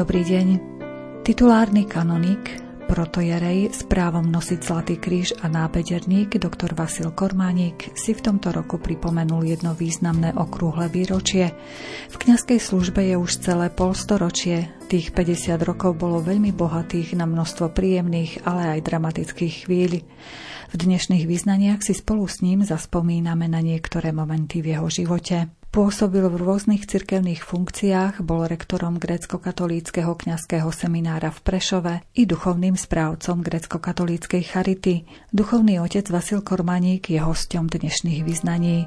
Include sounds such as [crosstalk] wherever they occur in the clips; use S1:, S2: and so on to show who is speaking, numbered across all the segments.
S1: Dobrý deň. Titulárny kanonik protojerej s právom nosiť Zlatý kríž a nábederník doktor Vasil Kormánik si v tomto roku pripomenul jedno významné okrúhle výročie. V kňazskej službe je už celé polstoročie. Tých 50 rokov bolo veľmi bohatých na množstvo príjemných, ale aj dramatických chvíľ. V dnešných význaniach si spolu s ním zaspomíname na niektoré momenty v jeho živote. Pôsobil v rôznych cirkevných funkciách, bol rektorom grécko-katolíckého kňazského seminára v Prešove i duchovným správcom grécko-katolíckej charity. Duchovný otec Vasil Kormaník je hosťom dnešných vyznaní.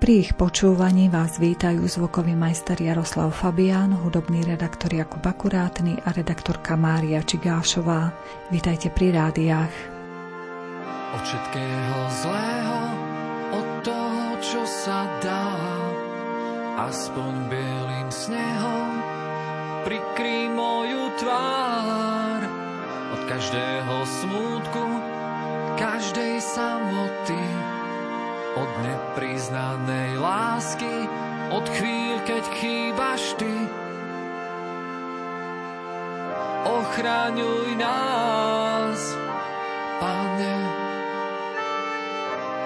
S1: Pri ich počúvaní vás vítajú zvukový majster Jaroslav Fabián, hudobný redaktor Jakub Akurátny a redaktorka Mária Čigášová. Vítajte pri rádiách.
S2: Od všetkého zlého, od toho, čo sa dá. Aspoň bielým snehom prikry moju tvár. Od každého smútku, každej samoty, od nepriznanej lásky, od chvíľ, keď chýbaš ty. Ochraňuj nás,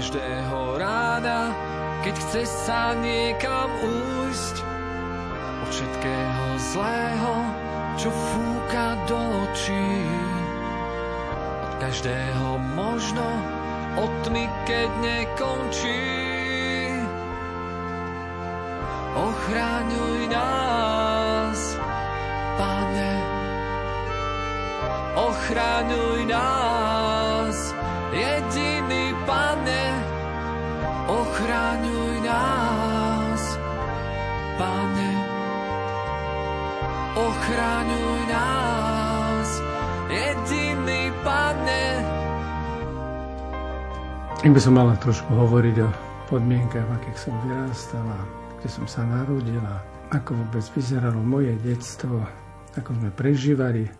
S2: každého rána, keď chce sa niekam újsť, od všetkého zlého, čo fúka do očí, od každého možno, od tmy, keď nekončí. Ochráňuj nás, Pane, ochraňuj nás, ochraňuj nás, pane, ochraňuj nás, jediný pane.
S3: Ak by som mala trošku hovoriť o podmienkach, v akých som vyrástal a kde som sa narodil a ako vôbec vyzeralo moje detstvo, ako sme prežívali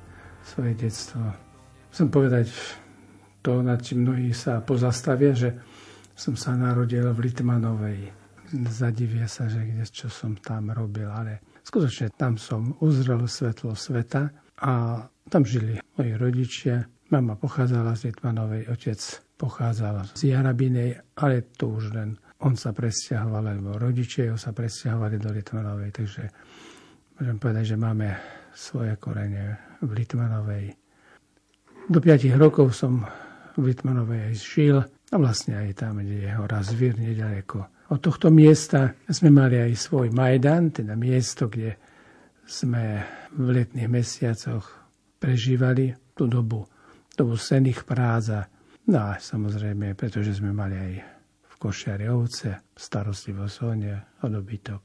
S3: svoje detstvo. Chcem povedať to, nad čím mnohí sa pozastavia, že som sa narodil v Litmanovej. Zadivia sa, že kde, čo som tam robil, ale skutočne tam som uzrel svetlo sveta a tam žili moji rodičia. Mama pochádzala z Litmanovej, otec pochádzal z Jarabinej, ale to už len on sa presťahoval, alebo rodičia sa presťahovali do Litmanovej, takže môžem povedať, že máme svoje korene v Litmanovej. Do 5 rokov som v Litmanovej aj žil a vlastne aj tam, kde je hora Zvír, nedaleko. Od tohto miesta sme mali aj svoj Majdan, teda miesto, kde sme v letných mesiacoch prežívali tú dobu, dobu sených práza. No a samozrejme, pretože sme mali aj v košiari ovce, starostlivosť o ne, o dobytok.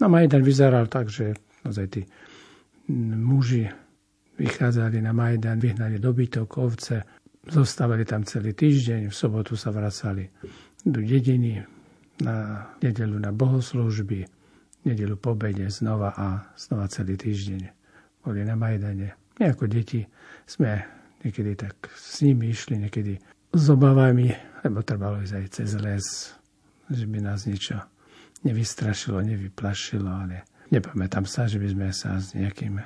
S3: No Majdan vyzeral tak, že naozaj tí muži vychádzali na Majdan, vyhnali dobytok, ovce, zostávali tam celý týždeň, v sobotu sa vracali do dediny, na nedelu na bohoslužby, nedelu po obede znova a znova celý týždeň boli na Majdane. My ako deti sme niekedy tak s nimi išli, niekedy s obavami, lebo trvalo ísť aj cez les, že by nás niečo nevystrašilo, nevyplašilo, ale nepamätám sa, že by sme sa s nejakým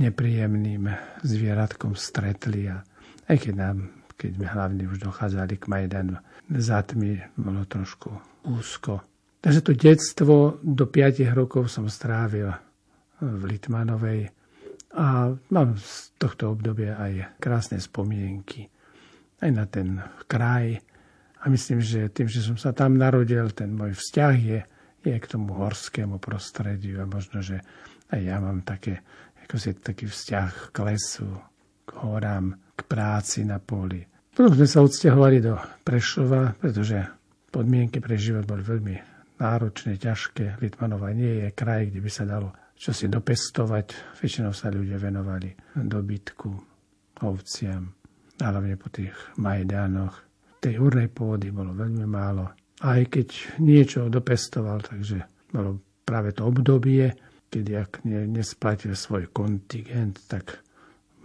S3: nepríjemným zvieratkom stretli a aj keď nám, keď sme hlavne už dochádzali k Majdanu, za tmy bolo trošku úzko. Takže to detstvo do 5 rokov som strávil v Litmanovej a mám z tohto obdobia aj krásne spomienky aj na ten kraj. A myslím, že tým, že som sa tam narodil, ten môj vzťah je, je k tomu horskému prostrediu a možno, že aj ja mám také ako si taký vzťah k lesu, k horám, k práci na poli. Potom sme sa odsťahovali do Prešova, pretože podmienky pre život boli veľmi náročné, ťažké. Litvanova nie je kraj, kde by sa dalo čo si dopestovať. Väčšinou sa ľudia venovali dobytku, ovciam, hlavne po tých Majdánoch. Tej urnej pôdy bolo veľmi málo. Aj keď niečo dopestoval, takže bolo práve to obdobie, kedy ak nesplatil svoj kontingent, tak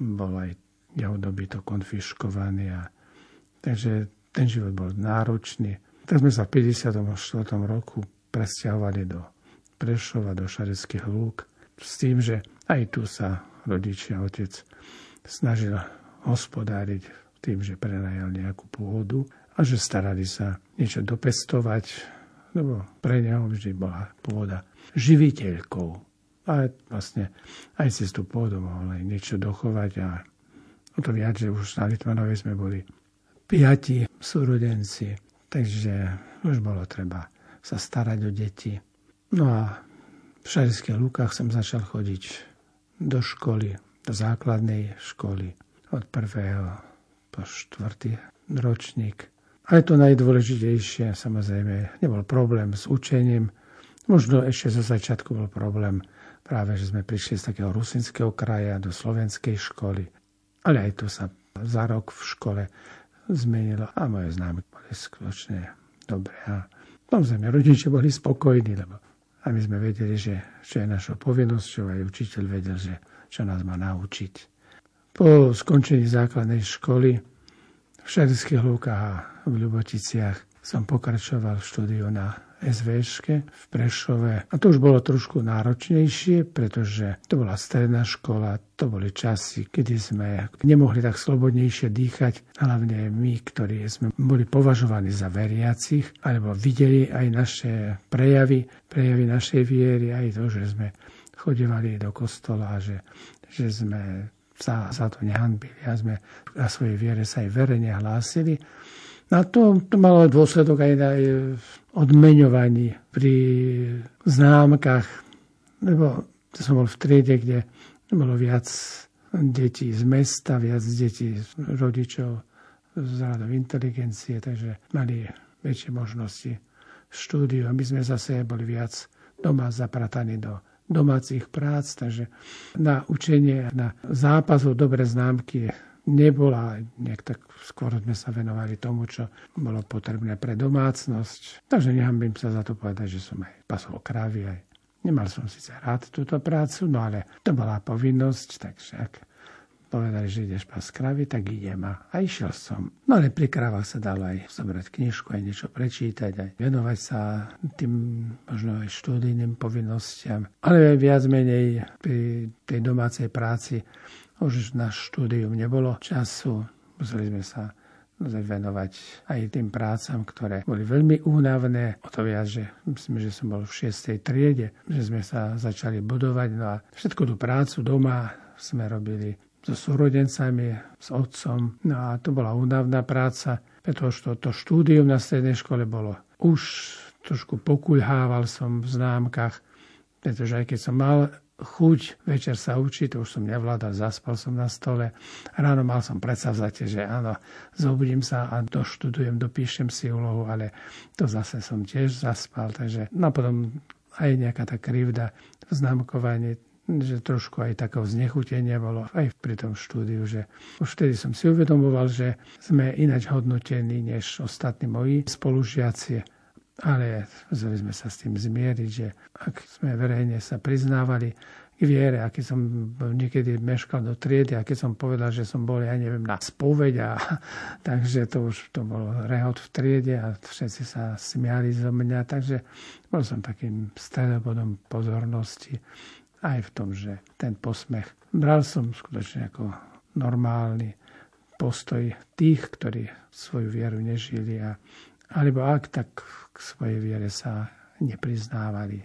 S3: bol aj jeho dobytok konfiškovaný. A, takže ten život bol náročný. Tak sme sa v 54. roku presťahovali do Prešova, do Šareckých lúk, s tým, že aj tu sa rodičia, otec snažil hospodáriť tým, že prenajal nejakú pôdu a že starali sa niečo dopestovať, lebo pre neho vždy bola pôda živiteľkou. A vlastne aj cez tú pôdu mohol aj niečo dochovať a o to viac, že už na Litvanovej sme boli piati súrodenci, takže už bolo treba sa starať o deti. No a v Šarických lúkach som začal chodiť do školy, do základnej školy od prvého po štvrtý ročník. A je to najdôležitejšie, samozrejme, nebol problém s učením. Možno ešte zo začiatku bol problém práve, že sme prišli z takého rusinského kraja do slovenskej školy. Ale aj to sa za rok v škole zmenilo a moje známy boli skutočne dobré. A samozrejme, rodičia boli spokojní, lebo a my sme vedeli, že čo je našou povinnosťou, aj učiteľ vedel, že čo nás má naučiť. Po skončení základnej školy v Šarických lúkach a v Ľuboticiach som pokračoval v štúdiu na SVŠke v Prešove. A to už bolo trošku náročnejšie, pretože to bola stredná škola, to boli časy, kedy sme nemohli tak slobodnejšie dýchať, hlavne my, ktorí sme boli považovaní za veriacich, alebo videli aj naše prejavy, prejavy našej viery, aj to, že sme chodevali do kostola, že, že sme sa za to nehanbili a sme na svojej viere sa aj verejne hlásili. A to, to malo dôsledok aj na odmeňovaní pri známkach, lebo to som bol v triede, kde bolo viac detí z mesta, viac detí z rodičov z radov inteligencie, takže mali väčšie možnosti štúdiu. My sme zase boli viac doma zaprataní do domácich prác, takže na učenie, na zápas o dobré známky nebola. Nejak tak skôr sme sa venovali tomu, čo bolo potrebné pre domácnosť. Takže nehambím sa za to povedať, že som aj pasol kravy. Aj. Nemal som síce rád túto prácu, no ale to bola povinnosť, takže ak povedali, že ideš pas kravy, tak idem a, a išiel som. No ale pri kravách sa dalo aj zobrať knižku, aj niečo prečítať, aj venovať sa tým možno aj študijným povinnostiam. Ale viac menej pri tej domácej práci už na štúdium nebolo času. Museli sme sa venovať aj tým prácam, ktoré boli veľmi únavné. O to viac, že myslím, že som bol v šiestej triede, že sme sa začali budovať. No a všetku tú prácu doma sme robili so súrodencami, s otcom. No a to bola únavná práca, pretože to, to štúdium na strednej škole bolo už trošku pokulhával som v známkach, pretože aj keď som mal chuť večer sa učiť, to už som nevládal, zaspal som na stole. Ráno mal som predsavzatie, že áno, zobudím sa a doštudujem, dopíšem si úlohu, ale to zase som tiež zaspal, takže no potom aj nejaká tá krivda v známkovaní že trošku aj takého znechutenia bolo aj pri tom štúdiu, že už vtedy som si uvedomoval, že sme inač hodnotení než ostatní moji spolužiaci. Ale museli sme sa s tým zmieriť, že ak sme verejne sa priznávali k viere, a som niekedy meškal do triedy a keď som povedal, že som bol, ja neviem, na spoveď a [laughs] takže to už to bol rehot v triede a všetci sa smiali zo mňa, takže bol som takým stredobodom pozornosti aj v tom, že ten posmech bral som skutočne ako normálny postoj tých, ktorí svoju vieru nežili, a, alebo ak tak k svojej viere sa nepriznávali.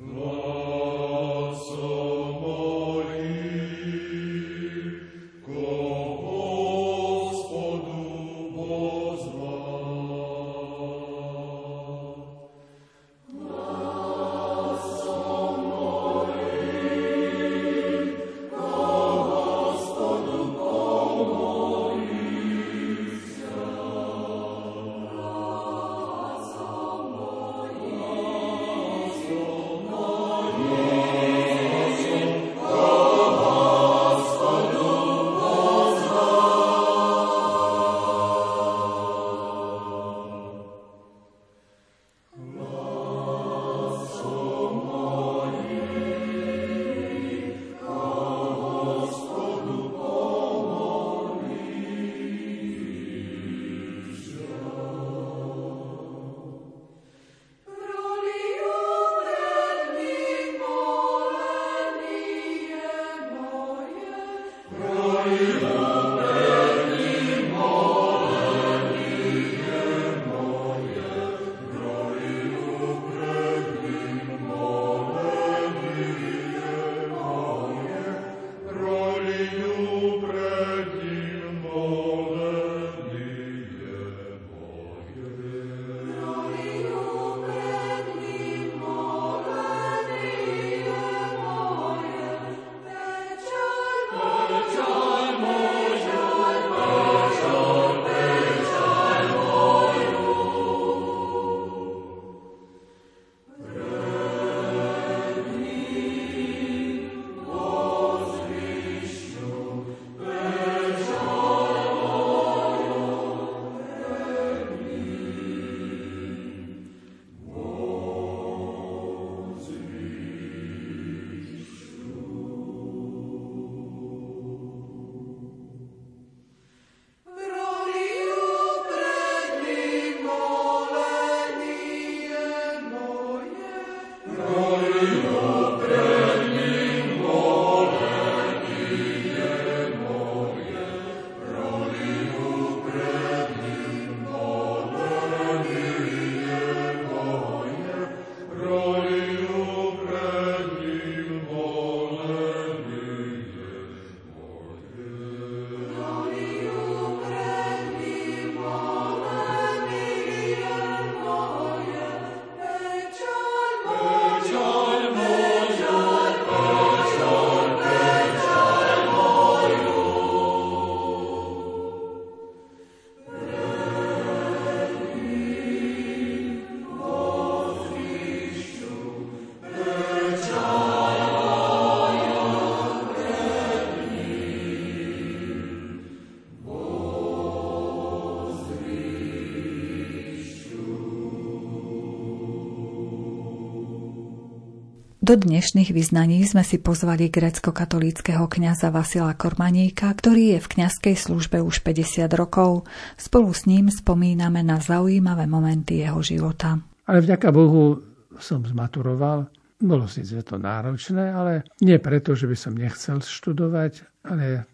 S1: Do dnešných vyznaní sme si pozvali grecko-katolíckého kňaza Vasila Kormaníka, ktorý je v kňazskej službe už 50 rokov. Spolu s ním spomíname na zaujímavé momenty jeho života.
S3: Ale vďaka Bohu som zmaturoval. Bolo síce to náročné, ale nie preto, že by som nechcel študovať, ale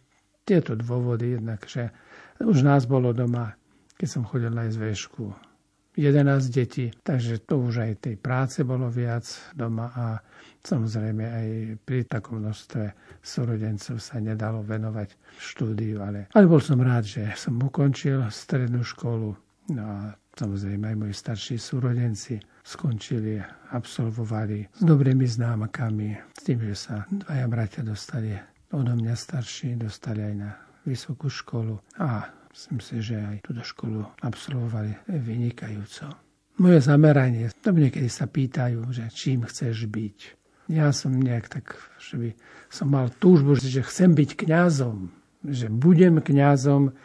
S3: tieto dôvody jednak, že už nás bolo doma, keď som chodil na SVŠku 11 detí, takže to už aj tej práce bolo viac doma a samozrejme aj pri takom množstve súrodencov sa nedalo venovať štúdiu, ale, ale bol som rád, že som ukončil strednú školu. No a samozrejme aj moji starší súrodenci skončili, absolvovali s dobrými známkami, s tým, že sa dvaja bratia dostali odo mňa starší, dostali aj na vysokú školu a Myslím si, že aj túto školu absolvovali vynikajúco. Moje zameranie, to niekedy sa pýtajú, že čím chceš byť. Ja som nejak tak, že by som mal túžbu, že chcem byť kňazom, že budem kňazom,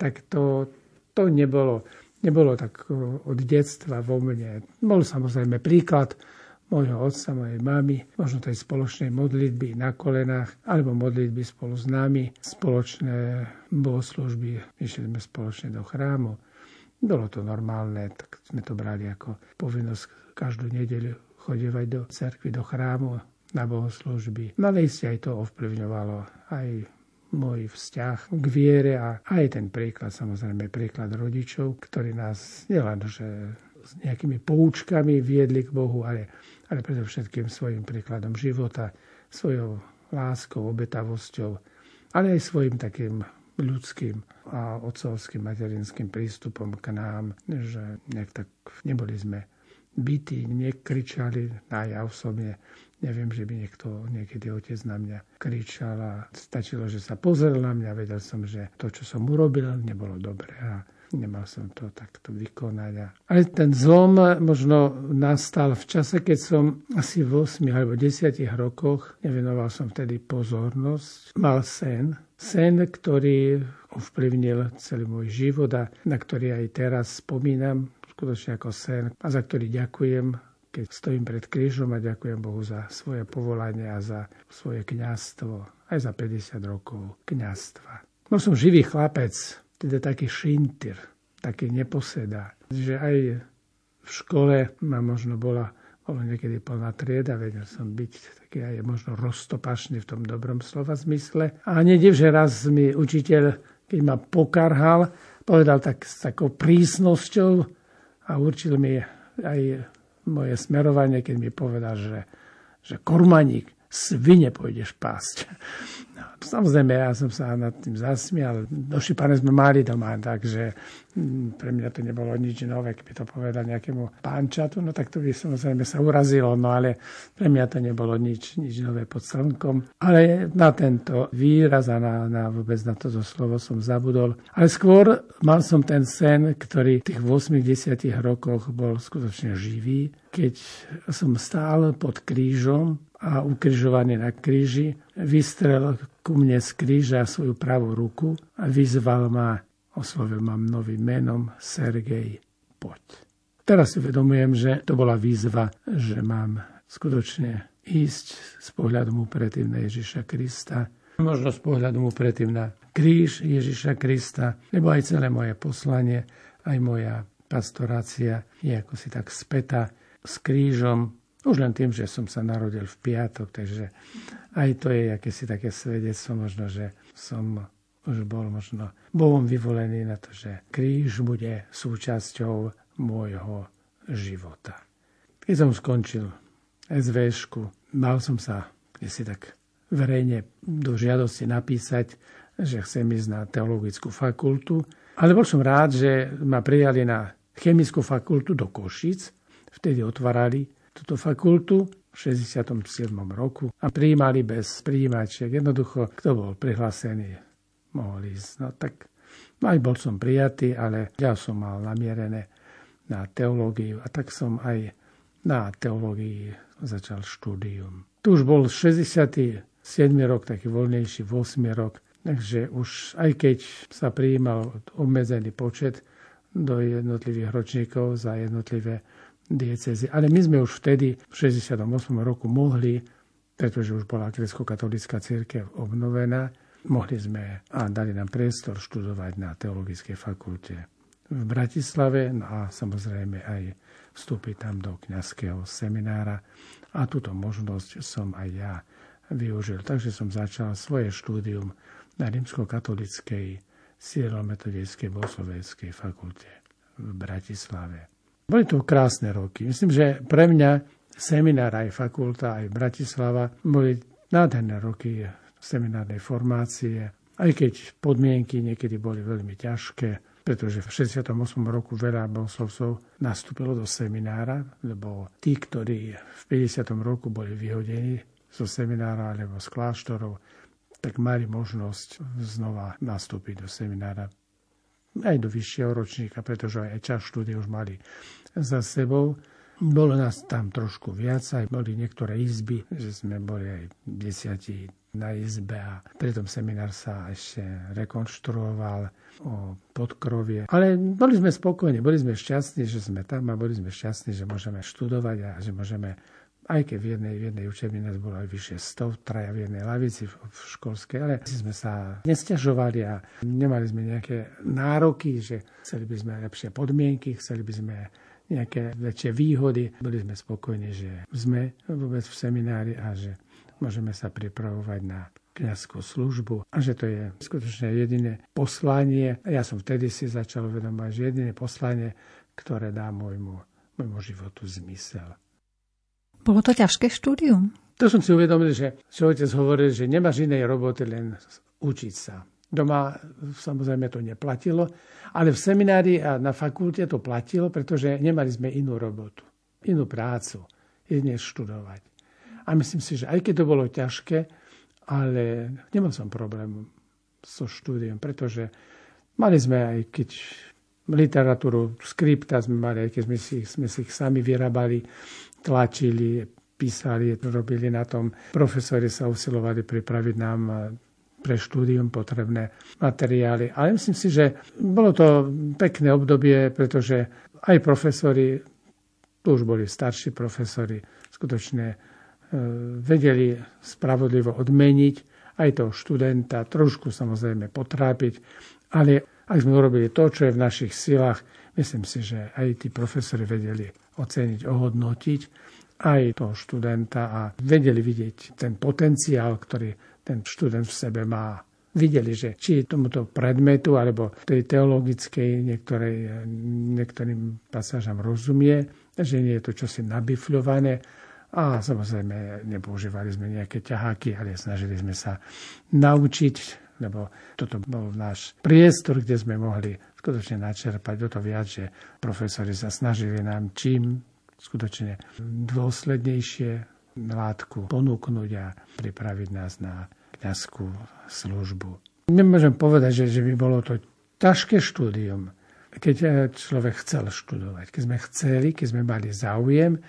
S3: tak to, to nebolo, nebolo tak od detstva vo mne. Bol samozrejme príklad môjho otca, mojej mamy, možno tej spoločnej modlitby na kolenách, alebo modlitby spolu s nami, spoločné bohoslužby, išli sme spoločne do chrámu. Bolo to normálne, tak sme to brali ako povinnosť každú nedeľu chodievať do cerkvy, do chrámu na bohoslužby. Ale aj to ovplyvňovalo aj môj vzťah k viere a aj ten príklad, samozrejme príklad rodičov, ktorí nás nielen, že s nejakými poučkami viedli k Bohu, ale ale predovšetkým svojim príkladom života, svojou láskou, obetavosťou, ale aj svojim takým ľudským a otcovským materinským prístupom k nám, že nejak tak neboli sme bytí, nekričali, a ja osobne neviem, že by niekto, niekedy otec na mňa kričal a stačilo, že sa pozrel na mňa, vedel som, že to, čo som urobil, nebolo dobré. A nemal som to takto vykonať. Ale ten zlom možno nastal v čase, keď som asi v 8 alebo 10 rokoch, nevenoval som vtedy pozornosť, mal sen. Sen, ktorý ovplyvnil celý môj život a na ktorý aj teraz spomínam, skutočne ako sen a za ktorý ďakujem keď stojím pred krížom a ďakujem Bohu za svoje povolanie a za svoje kňastvo, aj za 50 rokov kňastva. Bol som živý chlapec, teda taký šintyr, taký neposedá. Že aj v škole ma možno bola, bolo niekedy plná trieda, vedel som byť taký aj možno roztopašný v tom dobrom slova zmysle. A nediv, že raz mi učiteľ, keď ma pokarhal, povedal tak s takou prísnosťou a určil mi aj moje smerovanie, keď mi povedal, že, že kormaník, svine pôjdeš pásť. No, samozrejme, ja som sa nad tým zasmial. Došípané sme mali doma, takže mm, pre mňa to nebolo nič nové, keby to povedal nejakému pánčatu, no tak to by samozrejme sa urazilo, no ale pre mňa to nebolo nič, nič nové pod slnkom. Ale na tento výraz a na, na vôbec na toto slovo som zabudol. Ale skôr mal som ten sen, ktorý v tých 8-10 rokoch bol skutočne živý, keď som stál pod krížom a ukrižovaný na kríži, vystrel ku mne z kríža svoju pravú ruku a vyzval ma, oslovil ma novým menom Sergej, poď. Teraz si uvedomujem, že to bola výzva, že mám skutočne ísť s pohľadom upretým na Ježiša Krista, možno s pohľadom upretým na kríž Ježiša Krista, lebo aj celé moje poslanie, aj moja pastorácia je ako si tak späta s krížom, už len tým, že som sa narodil v piatok, takže aj to je akési také svedectvo možno, že som už bol možno Bohom vyvolený na to, že kríž bude súčasťou môjho života. Keď som skončil SVŠku, mal som sa si tak verejne do žiadosti napísať, že chcem ísť na teologickú fakultu, ale bol som rád, že ma prijali na chemickú fakultu do Košic, vtedy otvárali túto fakultu v 67. roku a prijímali bez prijímačiek. Jednoducho, kto bol prihlásený, mohol ísť. No tak aj bol som prijatý, ale ja som mal namierené na teológiu a tak som aj na teológii začal štúdium. Tu už bol 67. rok, taký voľnejší, 8. rok, takže už aj keď sa prijímal obmedzený počet do jednotlivých ročníkov za jednotlivé diecezy. Ale my sme už vtedy, v 68. roku, mohli, pretože už bola grecko-katolická církev obnovená, mohli sme a dali nám priestor študovať na teologickej fakulte v Bratislave no a samozrejme aj vstúpiť tam do kňazského seminára. A túto možnosť som aj ja využil. Takže som začal svoje štúdium na rímsko-katolickej Sierometodejskej bohosloveckej fakulte v Bratislave. Boli to krásne roky. Myslím, že pre mňa seminár aj fakulta, aj Bratislava boli nádherné roky seminárnej formácie, aj keď podmienky niekedy boli veľmi ťažké, pretože v 68. roku veľa bohoslovcov nastúpilo do seminára, lebo tí, ktorí v 50. roku boli vyhodení zo seminára alebo z kláštorov, tak mali možnosť znova nastúpiť do seminára aj do vyššieho ročníka, pretože aj čas štúdia už mali za sebou. Bolo nás tam trošku viac, aj boli niektoré izby, že sme boli aj desiatí na izbe a pritom seminár sa ešte rekonštruoval o podkrovie. Ale boli sme spokojní, boli sme šťastní, že sme tam a boli sme šťastní, že môžeme študovať a že môžeme aj keď v jednej, v jednej učebni nás bolo aj vyššie 100, traja v jednej lavici v, v školskej, ale sme sa nestiažovali a nemali sme nejaké nároky, že chceli by sme lepšie podmienky, chceli by sme nejaké väčšie výhody. Boli sme spokojní, že sme vôbec v seminári a že môžeme sa pripravovať na kniazskú službu a že to je skutočne jediné poslanie. Ja som vtedy si začal uvedomovať, že jediné poslanie, ktoré dá môjmu, môjmu životu zmysel.
S1: Bolo to ťažké štúdium?
S3: To som si uvedomil, že, že otec hovoril, že nemáš inej roboty, len učiť sa. Doma samozrejme to neplatilo, ale v seminári a na fakulte to platilo, pretože nemali sme inú robotu, inú prácu, jedne študovať. A myslím si, že aj keď to bolo ťažké, ale nemal som problém so štúdiom, pretože mali sme aj keď literatúru, skripta sme mali, aj keď sme si, sme si ich sami vyrábali, tlačili, písali, robili na tom. Profesori sa usilovali pripraviť nám eh, pre štúdium potrebné materiály. Ale myslím si, že bolo to pekné obdobie, pretože aj profesori, tu už boli starší profesori, skutočne eh, vedeli spravodlivo odmeniť aj toho študenta, trošku samozrejme potrápiť, ale ak sme urobili to, čo je v našich silách, myslím si, že aj tí profesori vedeli oceniť, ohodnotiť aj toho študenta a vedeli vidieť ten potenciál, ktorý ten študent v sebe má. Videli, že či tomuto predmetu alebo tej teologickej niektorej, niektorým pasážam rozumie, že nie je to čosi nabifľované, a samozrejme nepoužívali sme nejaké ťaháky, ale snažili sme sa naučiť, lebo toto bol náš priestor, kde sme mohli skutočne načerpať o to viac, že profesori sa snažili nám čím skutočne dôslednejšie látku ponúknuť a pripraviť nás na kniazskú službu. Nemôžem povedať, že, že by bolo to ťažké štúdium, keď človek chcel študovať, keď sme chceli, keď sme mali záujem,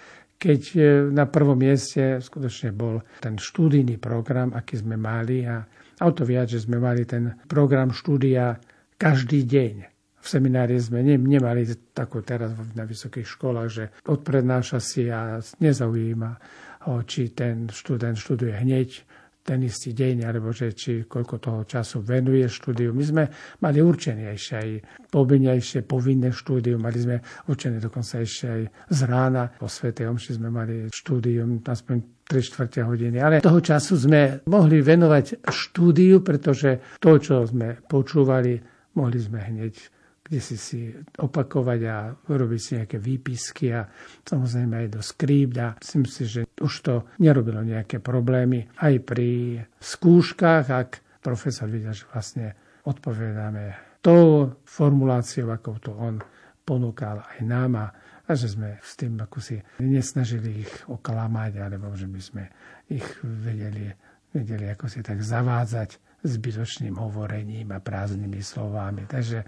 S3: keď e, na prvom mieste skutočne bol ten štúdijný program, aký sme mali a, a o to viac, že sme mali ten program štúdia každý deň v seminári sme ne, nemali takú teraz na vysokých školách, že odprednáša si a nezaujíma ho, či ten študent študuje hneď ten istý deň, alebo že či koľko toho času venuje štúdiu. My sme mali určené ešte aj povinnejšie, povinné štúdium, mali sme určené dokonca ešte aj z rána. Po Svetej Omši sme mali štúdium aspoň 3 čtvrte hodiny. Ale toho času sme mohli venovať štúdiu, pretože to, čo sme počúvali, mohli sme hneď kde si si opakovať a urobiť si nejaké výpisky a samozrejme aj do a myslím si, že už to nerobilo nejaké problémy. Aj pri skúškach, ak profesor videl, že vlastne odpovedáme tou formuláciou, ako to on ponúkal aj nám a, a že sme s tým ako nesnažili ich oklamať, alebo že by sme ich vedeli, vedeli ako si tak zavádzať zbytočným hovorením a prázdnymi slovami. Takže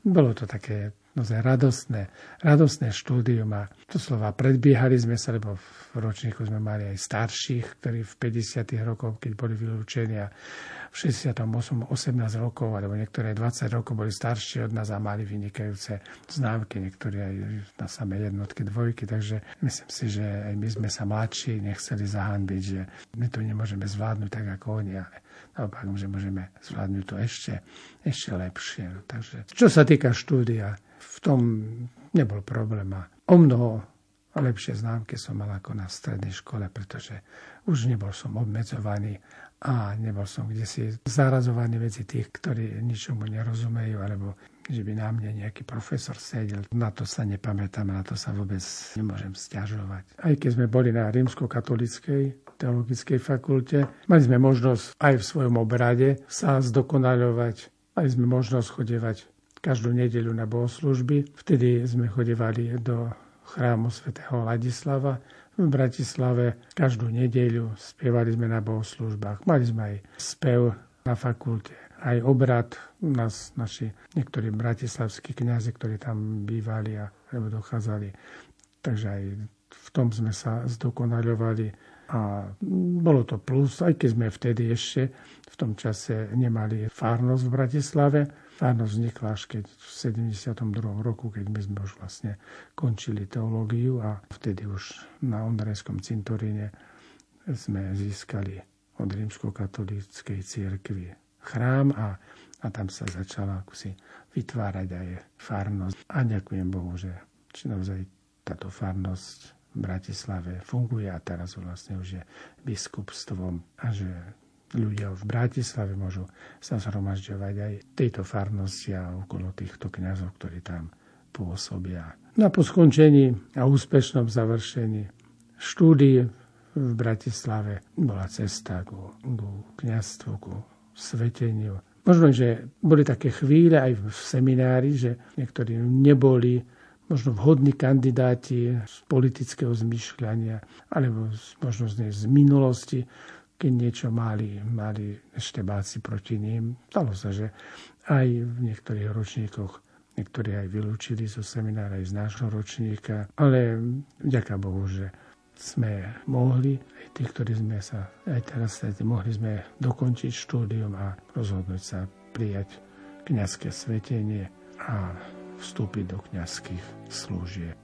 S3: bolo to také naozaj radostné, radostné štúdium a to slova predbiehali sme sa, lebo v ročníku sme mali aj starších, ktorí v 50. rokoch, keď boli vylúčení a v 68 18 rokov, alebo niektoré 20 rokov boli staršie od nás a mali vynikajúce známky, niektorí aj na samé jednotky, dvojky, takže myslím si, že aj my sme sa mladší nechceli zahanbiť, že my to nemôžeme zvládnuť tak ako oni, ale naopak, že môžeme zvládnuť to ešte, ešte lepšie. No, takže čo sa týka štúdia, v tom nebol problém. A o mnoho lepšie známky som mal ako na strednej škole, pretože už nebol som obmedzovaný a nebol som kde si zarazovaný medzi tých, ktorí ničomu nerozumejú, alebo že by na mne nejaký profesor sedel. Na to sa nepamätám, na to sa vôbec nemôžem stiažovať. Aj keď sme boli na rímsko-katolickej teologickej fakulte, mali sme možnosť aj v svojom obrade sa zdokonaľovať, aj sme možnosť chodevať každú nedeľu na bohoslužby. Vtedy sme chodevali do chrámu svätého Ladislava v Bratislave. Každú nedeľu spievali sme na bohoslužbách. Mali sme aj spev na fakulte, aj obrad. Nás naši niektorí bratislavskí kňazi, ktorí tam bývali a dochádzali. Takže aj v tom sme sa zdokonaľovali a bolo to plus, aj keď sme vtedy ešte v tom čase nemali fárnosť v Bratislave. Fárnosť vznikla až keď v 72. roku, keď my sme už vlastne končili teológiu a vtedy už na Ondrejskom cintoríne sme získali od rímsko-katolíckej cirkvi chrám a, a tam sa začala si vytvárať aj farnosť. A ďakujem Bohu, že či naozaj táto farnosť v Bratislave funguje a teraz vlastne už je biskupstvom a že ľudia v Bratislave môžu sa zhromažďovať aj tejto farnosti a okolo týchto kňazov, ktorí tam pôsobia. Na po skončení a úspešnom završení štúdie v Bratislave bola cesta ku, ku kniazstvu, ku sveteniu. Možno, že boli také chvíle aj v seminári, že niektorí neboli možno vhodní kandidáti z politického zmyšľania alebo možno z minulosti, keď niečo mali, mali štebáci proti ním. Stalo sa, že aj v niektorých ročníkoch niektorí aj vylúčili zo seminára aj z nášho ročníka, ale vďaka Bohu, že sme mohli, aj tí, ktorí sme sa aj teraz mohli sme dokončiť štúdium a rozhodnúť sa prijať kniazské svetenie a vstúpiť do kniazských služieb.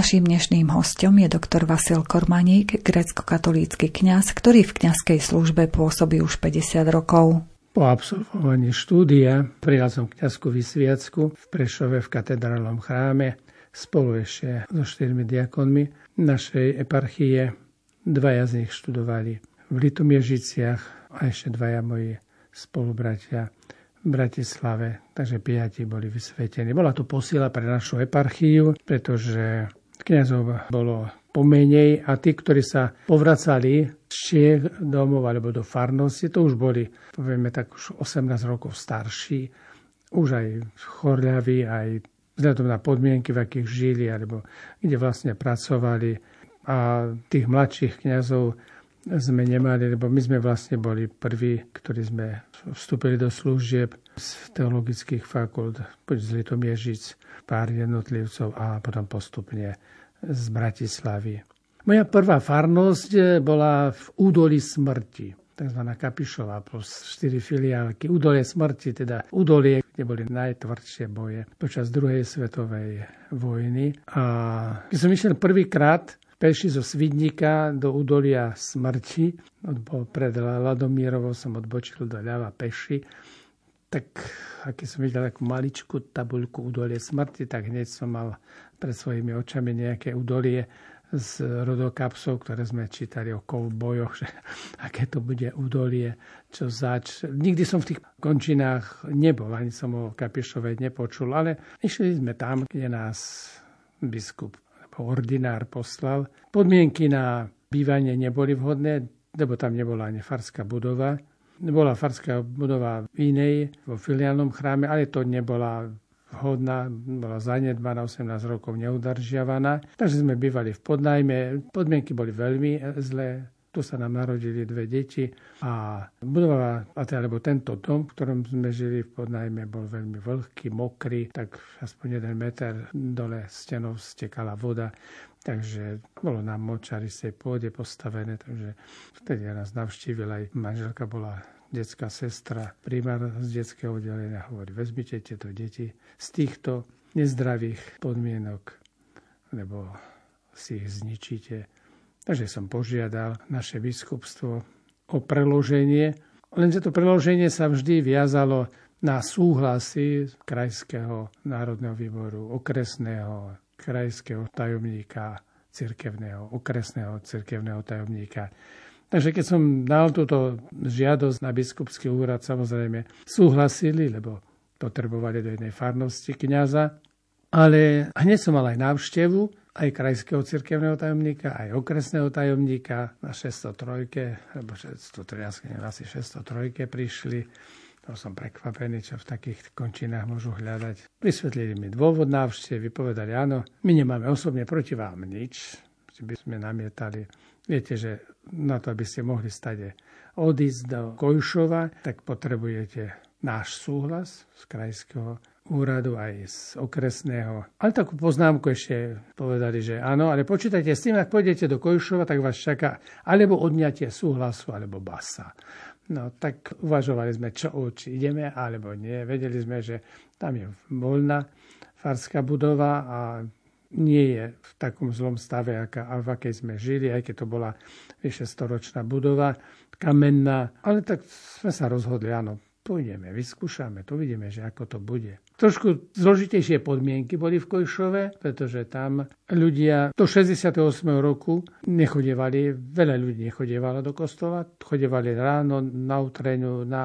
S1: Naším dnešným hostom je doktor Vasil Kormaník, grecko-katolícky kňaz, ktorý v kňazskej službe pôsobí už 50 rokov.
S3: Po absolvovaní štúdia prijal som kňazskú vysviacku v Prešove v katedrálnom chráme spolu ešte so štyrmi diakonmi našej eparchie. Dvaja z nich študovali v Litomiežiciach a ešte dvaja moji spolubratia v Bratislave, takže piati boli vysvetení. Bola to posila pre našu eparchiu, pretože kniazov bolo pomenej a tí, ktorí sa povracali z Čiech domov alebo do farnosti, to už boli, povieme tak už 18 rokov starší, už aj chorľaví, aj vzhľadom na podmienky, v akých žili, alebo kde vlastne pracovali. A tých mladších kňazov sme nemali, lebo my sme vlastne boli prví, ktorí sme vstúpili do služieb z teologických fakult, poď z Litomiežic, pár jednotlivcov a potom postupne z Bratislavy. Moja prvá farnosť bola v údolí smrti, tzv. Kapišová plus 4 filiálky. Údolie smrti, teda údolie, kde boli najtvrdšie boje počas druhej svetovej vojny. A keď som išiel prvýkrát peši zo Svidníka do údolia smrti, bol pred Ladomírovou som odbočil do ľava peši, tak keď som videl takú maličkú tabuľku údolie smrti, tak hneď som mal pred svojimi očami nejaké údolie z rodokapsov, ktoré sme čítali o kovbojoch, [laughs] že aké to bude údolie, čo zač. Nikdy som v tých končinách nebol, ani som o Kapišovej nepočul, ale išli sme tam, kde nás biskup alebo ordinár poslal. Podmienky na bývanie neboli vhodné, lebo tam nebola ani farská budova. Bola farská budova v inej, vo filiálnom chráme, ale to nebola vhodná, bola zanedbaná, 18 rokov neudržiavaná. Takže sme bývali v podnajme. Podmienky boli veľmi zlé. Tu sa nám narodili dve deti a budova, teda, alebo tento dom, v ktorom sme žili v podnajme, bol veľmi vlhký, mokrý, tak aspoň jeden meter dole stenou stekala voda. Takže bolo nám močari z tej pôde postavené, takže vtedy nás navštívila aj manželka bola detská sestra, primár z detského oddelenia hovorí, vezmite tieto deti z týchto nezdravých podmienok, lebo si ich zničíte. Takže som požiadal naše biskupstvo o preloženie, lenže to preloženie sa vždy viazalo na súhlasy krajského národného výboru, okresného, krajského tajomníka, cirkevného, okresného cirkevného tajomníka. Takže keď som dal túto žiadosť na biskupský úrad, samozrejme súhlasili, lebo potrebovali do jednej farnosti kniaza. Ale hneď som mal aj návštevu, aj krajského cirkevného tajomníka, aj okresného tajomníka na 603, alebo 613, neviem, asi 603 prišli. To som prekvapený, čo v takých končinách môžu hľadať. Vysvetlili mi dôvod návštevy, povedali áno, my nemáme osobne proti vám nič, by sme namietali Viete, že na to, aby ste mohli stade odísť do Kojšova, tak potrebujete náš súhlas z krajského úradu aj z okresného. Ale takú poznámku ešte povedali, že áno, ale počítajte s tým, ak pôjdete do Kojšova, tak vás čaká alebo odňatie súhlasu, alebo basa. No tak uvažovali sme, čo či ideme, alebo nie. Vedeli sme, že tam je voľná farská budova a nie je v takom zlom stave, aká, v akej sme žili, aj keď to bola vyše storočná budova, kamenná. Ale tak sme sa rozhodli, áno, pôjdeme, vyskúšame, to vidíme, že ako to bude. Trošku zložitejšie podmienky boli v Kojšove, pretože tam ľudia do 68. roku nechodievali, veľa ľudí nechodievalo do kostola, chodievali ráno na utreňu, na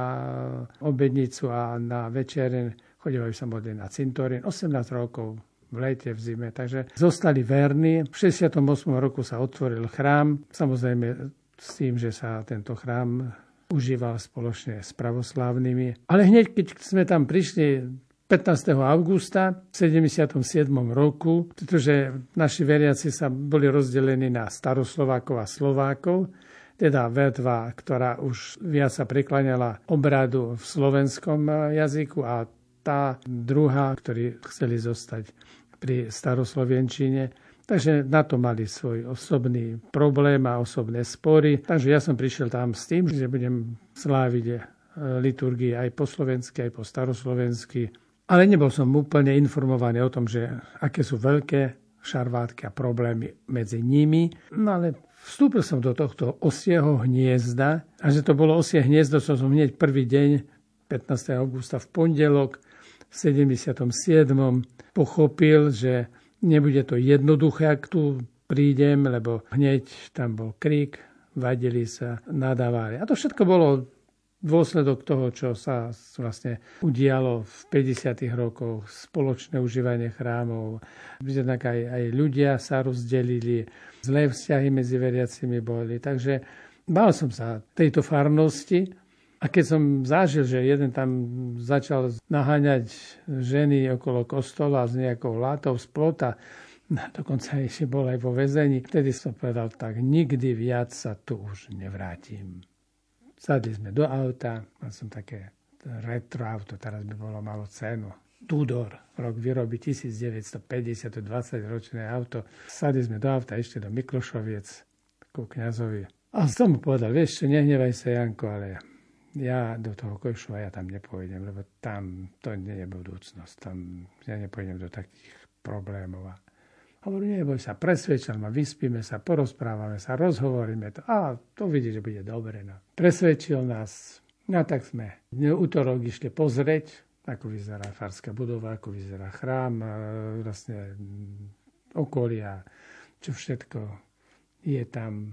S3: obednicu a na večeren, chodievali sa modliť na cintorín. 18 rokov v lete, v zime. Takže zostali verní. V 68. roku sa otvoril chrám, samozrejme s tým, že sa tento chrám užíval spoločne s pravoslávnymi. Ale hneď, keď sme tam prišli 15. augusta v 77. roku, pretože naši veriaci sa boli rozdelení na staroslovákov a slovákov, teda vetva, ktorá už viac sa prikláňala obradu v slovenskom jazyku a tá druhá, ktorí chceli zostať pri staroslovenčine. Takže na to mali svoj osobný problém a osobné spory. Takže ja som prišiel tam s tým, že budem sláviť e, liturgii aj po slovensky, aj po staroslovensky. Ale nebol som úplne informovaný o tom, že aké sú veľké šarvátky a problémy medzi nimi. No ale vstúpil som do tohto osieho hniezda a že to bolo osie hniezdo, som som hneď prvý deň 15. augusta v pondelok v 77. pochopil, že nebude to jednoduché, ak tu prídem, lebo hneď tam bol krík, vadili sa, nadávali. A to všetko bolo dôsledok toho, čo sa vlastne udialo v 50. rokoch, spoločné užívanie chrámov. Jednak aj, aj ľudia sa rozdelili, zlé vzťahy medzi veriacimi boli. Takže bál som sa tejto farnosti a keď som zažil, že jeden tam začal naháňať ženy okolo kostola s nejakou látou z plota, [laughs] dokonca ešte bol aj vo väzení, vtedy som povedal, tak nikdy viac sa tu už nevrátim. Sadli sme do auta, mal som také retro auto, teraz by bolo malo cenu. Tudor, rok výroby 1950, 20 ročné auto. Sadli sme do auta ešte do Miklošoviec, ku kniazovi. A som mu povedal, vieš čo, nehnevaj sa Janko, ale ja do toho Košova ja tam nepôjdem, lebo tam to nie je budúcnosť. Tam ja nepôjdem do takých problémov. Hovorím, neboj sa, presvedčal ma, vyspíme sa, porozprávame sa, rozhovoríme to. A to vidí, že bude dobre. No. Presvedčil nás. No tak sme útorok išli pozrieť, ako vyzerá farská budova, ako vyzerá chrám, vlastne okolia, čo všetko je tam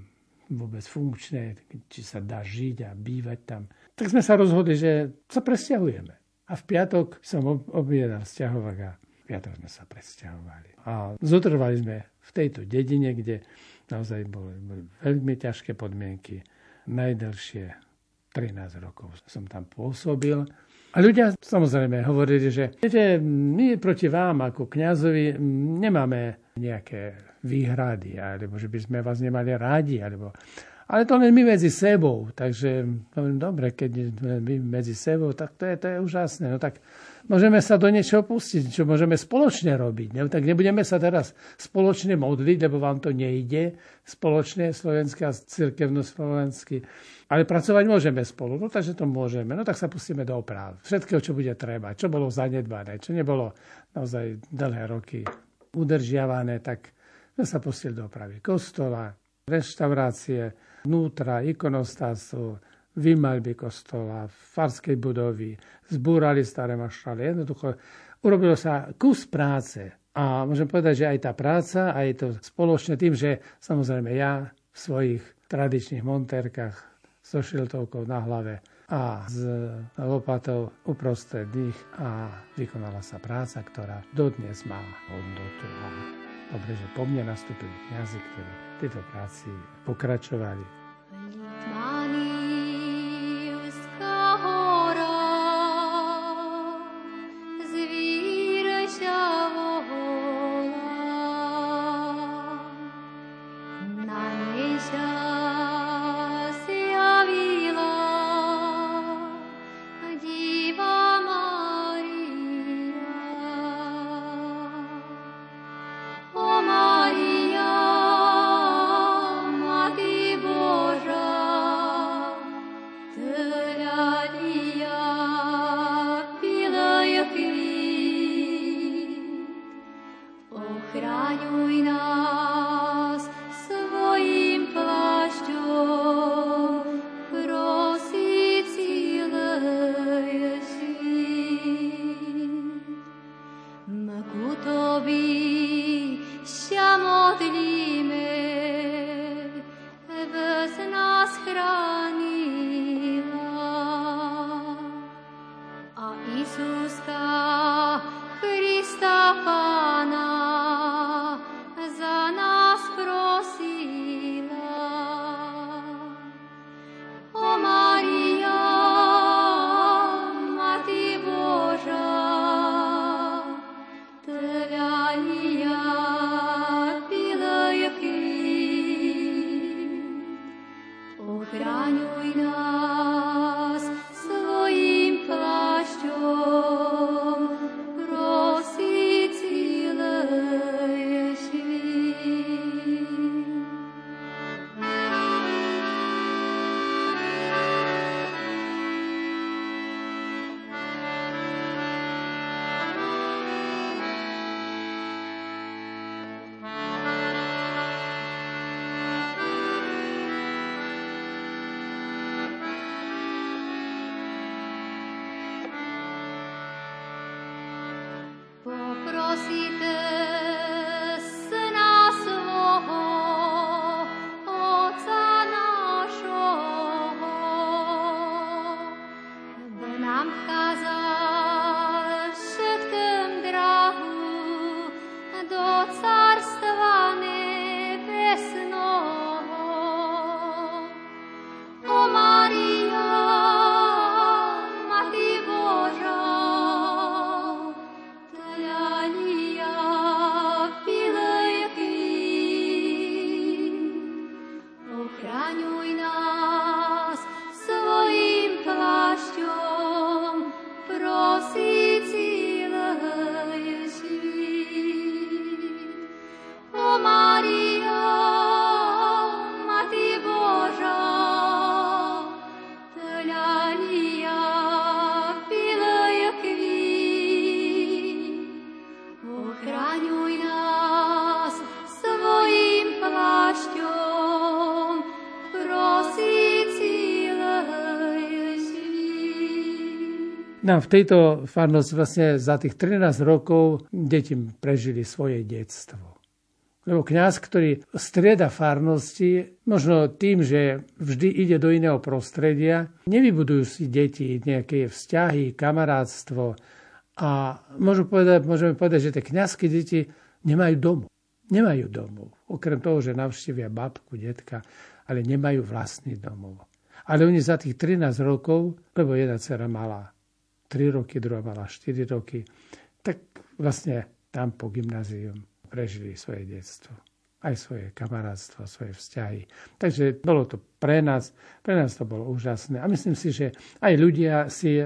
S3: vôbec funkčné, či sa dá žiť a bývať tam. Tak sme sa rozhodli, že sa presťahujeme. A v piatok som objednal sťahovák a piatok sme sa presťahovali. A zotrvali sme v tejto dedine, kde naozaj boli, boli veľmi ťažké podmienky. Najdlhšie 13 rokov som tam pôsobil. A ľudia samozrejme hovorili, že viete, my proti vám ako kňazovi nemáme nejaké výhrady, alebo že by sme vás nemali rádi, alebo ale to len my medzi sebou. Takže hovorím, dobre, keď my medzi sebou, tak to je, to je úžasné. No tak môžeme sa do niečoho pustiť, čo môžeme spoločne robiť. Ne? Tak nebudeme sa teraz spoločne modliť, lebo vám to nejde, spoločne slovenské a cirkevno-slovenský. Ale pracovať môžeme spolu, no takže to môžeme. No tak sa pustíme do oprav. Všetkého, čo bude treba, čo bolo zanedbané, čo nebolo naozaj dlhé roky udržiavané, tak sme sa pustili do opravy kostola, reštaurácie, vnútra, ikonostásu, vymalby kostola, farskej budovy, zbúrali staré mašaly. Jednoducho urobilo sa kus práce. A môžem povedať, že aj tá práca, aj to spoločne tým, že samozrejme ja v svojich tradičných montérkach so šiltovkou na hlave a s lopatou uprostred nich a vykonala sa práca, ktorá dodnes má hodnotu. A dobre, že po mne nastúpili kniazy, ktorí tejto práci pokračovali. No, v tejto farnosti vlastne za tých 13 rokov deti prežili svoje detstvo. Lebo kňaz, ktorý strieda farnosti, možno tým, že vždy ide do iného prostredia, nevybudujú si deti nejaké vzťahy, kamarátstvo. A môžu povedať, môžeme povedať, že tie kňazské deti nemajú domu. Nemajú domov. Okrem toho, že navštívia babku, detka, ale nemajú vlastný domov. Ale oni za tých 13 rokov, lebo jedna dcera malá 3 roky, druhá mala 4 roky, tak vlastne tam po gymnázium prežili svoje detstvo aj svoje kamarátstvo, svoje vzťahy. Takže bolo to pre nás, pre nás to bolo úžasné. A myslím si, že aj ľudia si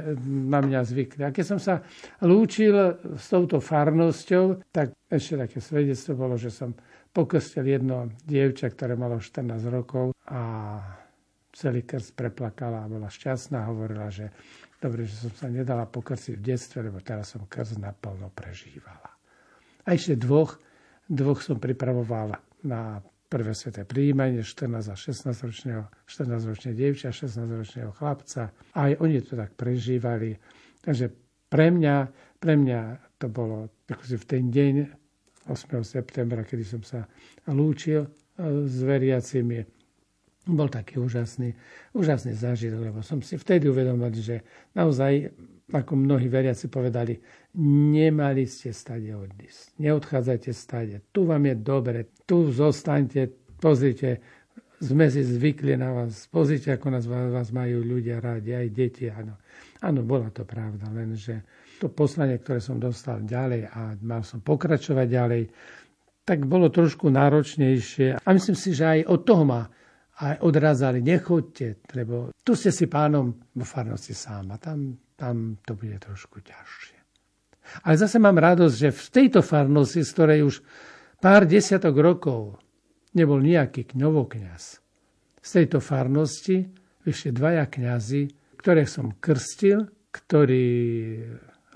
S3: na mňa zvykli. A keď som sa lúčil s touto farnosťou, tak ešte také svedectvo bolo, že som pokrstil jedno dievča, ktoré malo 14 rokov a celý krst preplakala a bola šťastná. Hovorila, že Dobre, že som sa nedala pokrsiť v detstve, lebo teraz som krst naplno prežívala. A ešte dvoch, dvoch som pripravoval na prvé sveté príjmanie 14 a 16 ročného, 14 ročného dievča, 16 ročného chlapca. Aj oni to tak prežívali. Takže pre mňa, pre mňa to bolo akože v ten deň 8. septembra, kedy som sa lúčil e, s veriacimi, bol taký úžasný, úžasný zážitok, lebo som si vtedy uvedomil, že naozaj, ako mnohí veriaci povedali, nemali ste stade odísť. Neodchádzajte stade. Tu vám je dobre. Tu zostaňte. Pozrite, sme si zvykli na vás. Pozrite, ako nás vás majú ľudia rádi, aj deti. Áno, áno bola to pravda, lenže to poslanie, ktoré som dostal ďalej a mal som pokračovať ďalej, tak bolo trošku náročnejšie. A myslím si, že aj od toho ma a odrazali, nechoďte, lebo tu ste si pánom vo farnosti sám a tam, tam to bude trošku ťažšie. Ale zase mám radosť, že v tejto farnosti, z ktorej už pár desiatok rokov nebol nejaký kňovokňaz, z tejto farnosti vyšli dvaja kňazi, ktoré som krstil, ktorí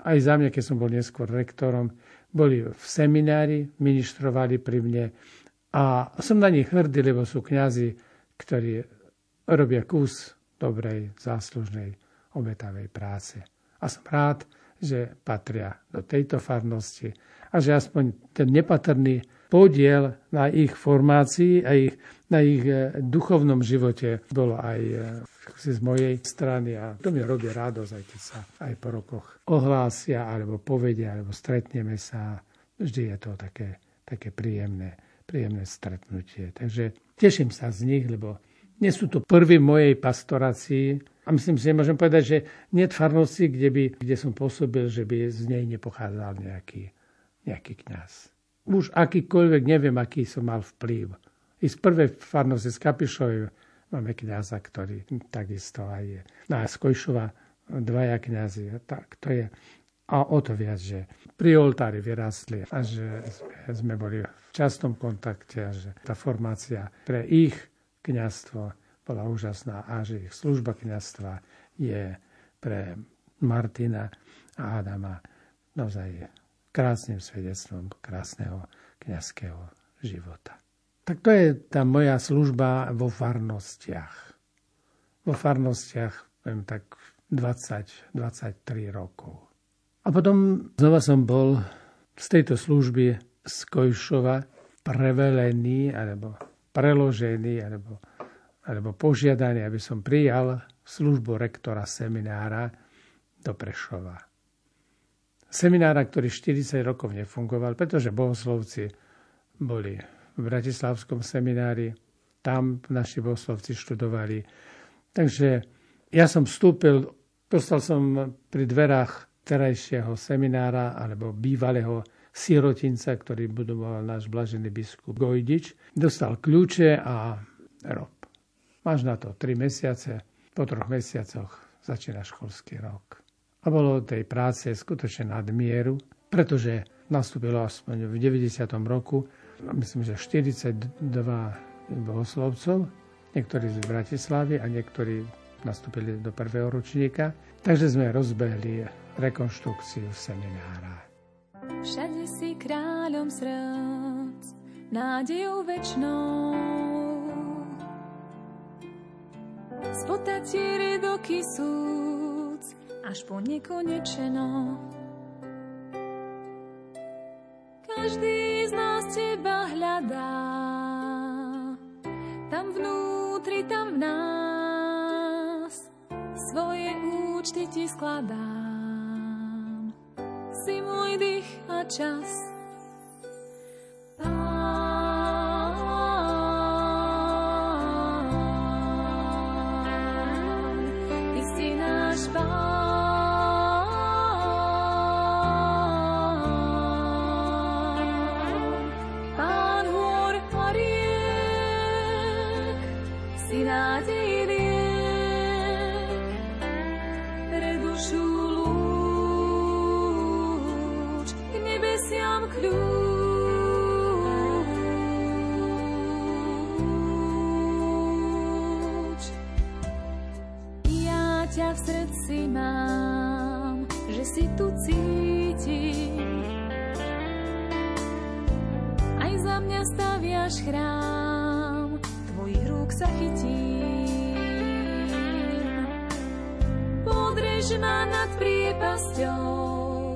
S3: aj za mňa, keď som bol neskôr rektorom, boli v seminári, ministrovali pri mne a som na nich hrdý, lebo sú kňazi ktorí robia kus dobrej, záslužnej, obetavej práce. A som rád, že patria do tejto farnosti a že aspoň ten nepatrný podiel na ich formácii a ich, na ich e, duchovnom živote bolo aj e, z mojej strany a to mi robí radosť, aj keď sa aj po rokoch ohlásia alebo povedia, alebo stretneme sa. Vždy je to také, také príjemné, príjemné stretnutie. Takže Teším sa z nich, lebo nie sú to prví v mojej pastorácii. A myslím si, môžem povedať, že nie farnosti, kde, by, kde som pôsobil, že by z nej nepochádzal nejaký, nejaký kňaz. Už akýkoľvek, neviem, aký som mal vplyv. I z prvej farnosti z Kapišovej máme kňaza, ktorý takisto aj je. No a z Kojšova dvaja kňazi. Tak to je. A o to viac, že pri oltári vyrastli a že sme boli v častom kontakte a že tá formácia pre ich kňastvo bola úžasná a že ich služba kňastva je pre Martina a Adama naozaj krásnym svedectvom krásneho kňazského života. Tak to je tá moja služba vo farnostiach. Vo farnostiach, poviem tak, 20-23 rokov. A potom znova som bol z tejto služby z Kojšova prevelený alebo preložený alebo, alebo požiadaný, aby som prijal službu rektora seminára do Prešova. Seminára, ktorý 40 rokov nefungoval, pretože bohoslovci boli v Bratislavskom seminári, tam naši bohoslovci študovali. Takže ja som vstúpil, dostal som pri dverách terajšieho seminára alebo bývalého sirotinca, ktorý budoval náš blažený biskup Gojdič. Dostal kľúče a rob. Máš na to 3 mesiace, po troch mesiacoch začína školský rok. A bolo tej práce skutočne nadmieru, pretože nastúpilo aspoň v 90. roku, myslím, že 42 bohoslovcov, niektorí z Bratislavy a niektorí nastúpili do prvého ročníka. Takže sme rozbehli rekonštrukciu seminára.
S4: Všade si kráľom srdc, nádejou večnou. Spotať ridoky súc, až po nekonečeno. Každý z nás teba hľadá, tam vnútri, tam v nás, svoje účty ti skladá si môj dých a čas. Srdci mám, že si tu cítim. Aj za mňa staviaš chrám, tvojich rúk sa chytím. Podrež ma nad priepasťou,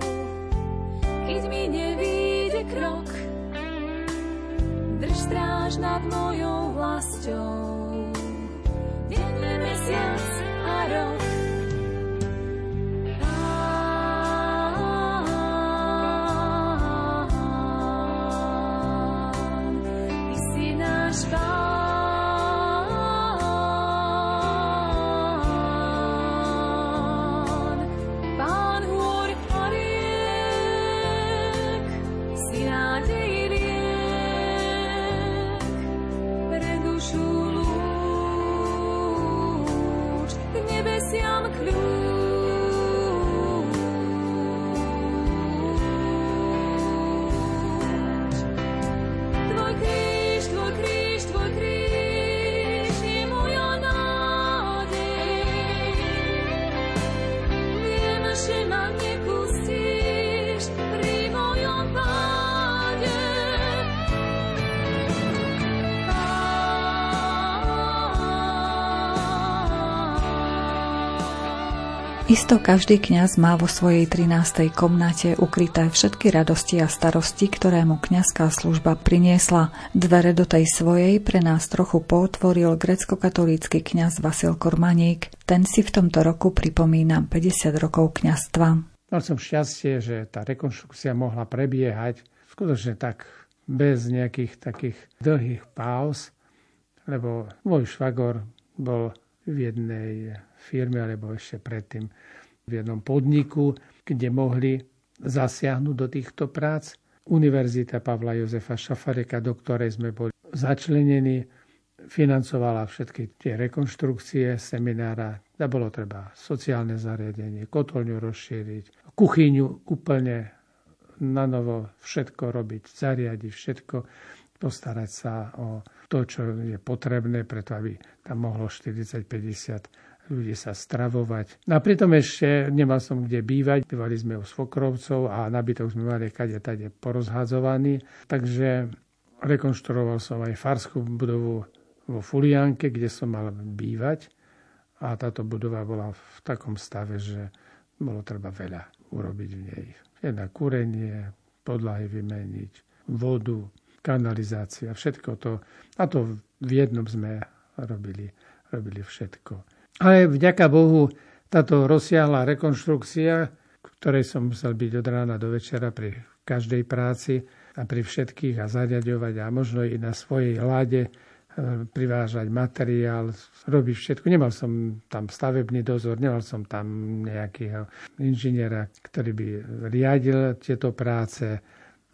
S4: keď mi nevíde krok. Drž stráž nad mojou vlastou,
S1: Isto každý kňaz má vo svojej 13. komnate ukryté všetky radosti a starosti, ktoré mu kňazská služba priniesla. Dvere do tej svojej pre nás trochu potvoril grecko-katolícky kňaz Vasil Kormaník. Ten si v tomto roku pripomína 50 rokov kňazstva.
S3: Mal som šťastie, že tá rekonštrukcia mohla prebiehať skutočne tak bez nejakých takých dlhých pauz, lebo môj švagor bol v jednej firme alebo ešte predtým v jednom podniku, kde mohli zasiahnuť do týchto prác. Univerzita Pavla Jozefa Šafareka, do ktorej sme boli začlenení, financovala všetky tie rekonštrukcie seminára. A bolo treba sociálne zariadenie, kotolňu rozšíriť, kuchyňu úplne na novo všetko robiť, zariadiť všetko, postarať sa o to, čo je potrebné, preto aby tam mohlo 40-50 ľudí sa stravovať. No a pritom ešte nemal som kde bývať, bývali sme u svokrovcov a nabytok sme mali kade tade porozhadzovaný, takže rekonštruoval som aj farskú budovu vo Fulianke, kde som mal bývať a táto budova bola v takom stave, že bolo treba veľa urobiť v nej. Jedna kúrenie, podlahy vymeniť, vodu, kanalizácia, všetko to. A to v jednom sme robili, robili všetko. Ale vďaka Bohu táto rozsiahla rekonštrukcia, ktorej som musel byť od rána do večera pri každej práci a pri všetkých a zariadovať a možno i na svojej hlade privážať materiál, robiť všetko. Nemal som tam stavebný dozor, nemal som tam nejakého inžiniera, ktorý by riadil tieto práce.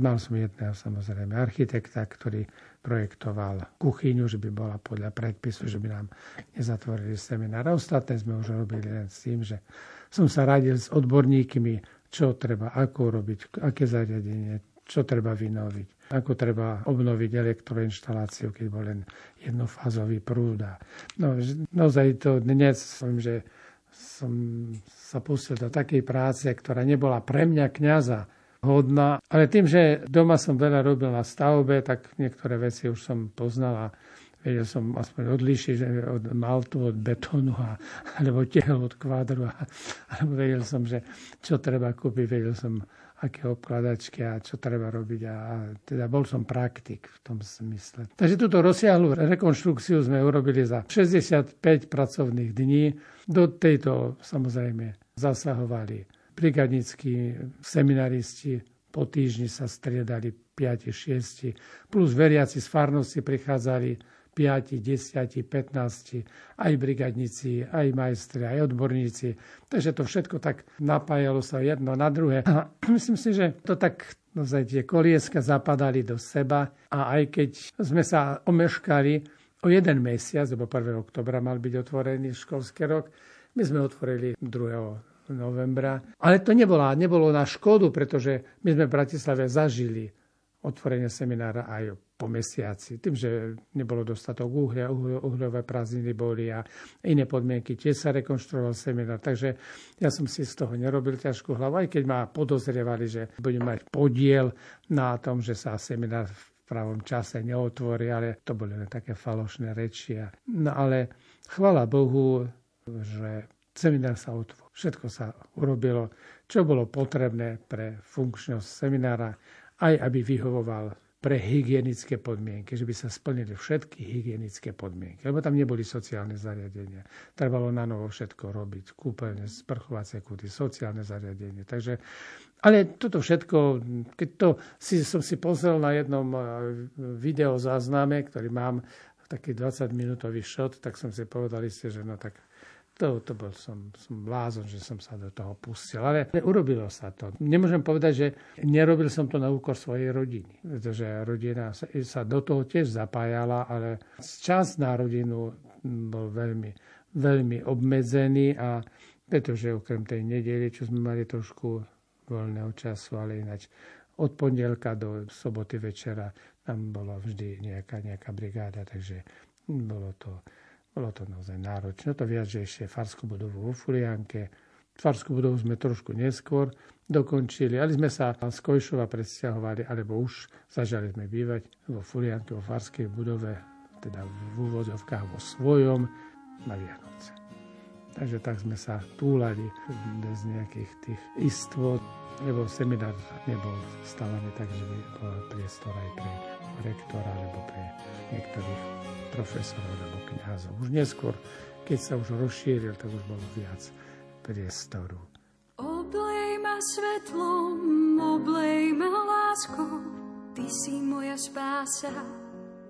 S3: Mal som jedného samozrejme architekta, ktorý projektoval kuchyňu, že by bola podľa predpisu, že by nám nezatvorili seminár. A ostatné sme už robili len s tým, že som sa radil s odborníkmi, čo treba, ako robiť, aké zariadenie, čo treba vynoviť ako treba obnoviť elektroinštaláciu, keď bol len jednofázový prúd. No, naozaj to dnes, som, že som sa pustil do takej práce, ktorá nebola pre mňa kňaza hodná, ale tým, že doma som veľa robil na stavbe, tak niektoré veci už som poznal a vedel som aspoň odlíšiť od maltu, od betónu, a, alebo tehel od kvádru, a, alebo vedel som, že čo treba kúpiť, vedel som aké obkladačky a čo treba robiť. A, a teda bol som praktik v tom smysle. Takže túto rozsiahlu rekonštrukciu sme urobili za 65 pracovných dní. Do tejto samozrejme zasahovali brigadnickí seminaristi, po týždni sa striedali 5-6, plus veriaci z farnosti prichádzali 5, 10, 15, aj brigadníci, aj majstri, aj odborníci. Takže to všetko tak napájalo sa jedno na druhé. A [clears throat] myslím si, že to tak naozaj tie kolieska zapadali do seba a aj keď sme sa omeškali o jeden mesiac, lebo 1. oktobra mal byť otvorený školský rok, my sme otvorili 2 novembra. Ale to nebolo, nebolo na škodu, pretože my sme v Bratislave zažili otvorenie seminára aj po mesiaci. Tým, že nebolo dostatok uhlia, uhľové prázdniny boli a iné podmienky, tiež sa rekonštruoval seminár. Takže ja som si z toho nerobil ťažkú hlavu, aj keď ma podozrievali, že budem mať podiel na tom, že sa seminár v pravom čase neotvorí, ale to boli len také falošné reči. No ale chvala Bohu, že seminár sa otvoril. Všetko sa urobilo, čo bolo potrebné pre funkčnosť seminára aj aby vyhovoval pre hygienické podmienky, že by sa splnili všetky hygienické podmienky, lebo tam neboli sociálne zariadenia. Trebalo na novo všetko robiť, kúpeľne, sprchovacie kúty, sociálne zariadenie. Takže, ale toto všetko, keď to si, som si pozrel na jednom eh, videozázname, ktorý mám taký 20-minútový shot, tak som si povedal ste, že no tak to, to bol som, som blázon, že som sa do toho pustil. Ale urobilo sa to. Nemôžem povedať, že nerobil som to na úkor svojej rodiny. Pretože rodina sa, sa do toho tiež zapájala, ale čas na rodinu bol veľmi, veľmi obmedzený a pretože okrem tej nedeli, čo sme mali trošku voľného času, ale ináč od pondelka do soboty večera tam bolo vždy nejaká, nejaká brigáda, takže bolo to bolo to naozaj náročné. To viac, že ešte farskú budovu vo Fulianke. Farskú budovu sme trošku neskôr dokončili, ale sme sa z Kojšova presťahovali, alebo už zažali sme bývať vo Fulianke, vo farskej budove, teda v úvodzovkách vo svojom na Vianoce. Takže tak sme sa túlali bez nejakých tých istôt, lebo seminár nebol stávaný tak, že by bol priestor aj pre rektora alebo pre niektorých profesorov alebo kniazov. Už neskôr, keď sa už rozšíril, tak už bolo viac priestoru.
S4: Oblej ma svetlom, oblej ma láskou, ty si moja spása,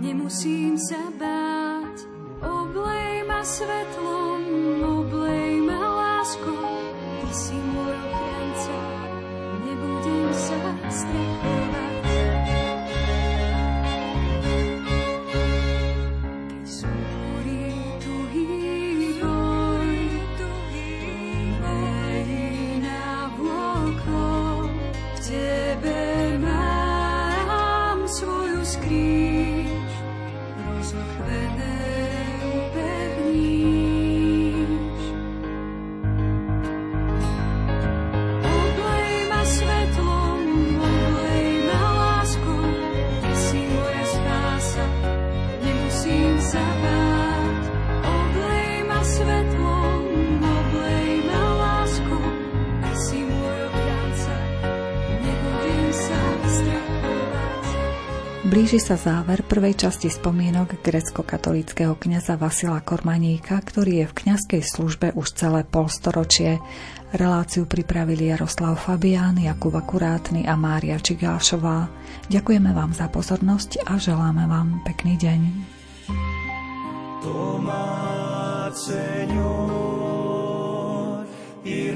S4: Nemusím sa báť. Oblej ma svetlom,
S5: Blíži sa záver prvej časti spomienok grecko-katolického kňaza Vasila Kormaníka, ktorý je v kňazskej službe už celé polstoročie. Reláciu pripravili Jaroslav Fabián, Jakub Akurátny a Mária Čigášová. Ďakujeme vám za pozornosť a želáme vám pekný deň. Tomad, Señor, y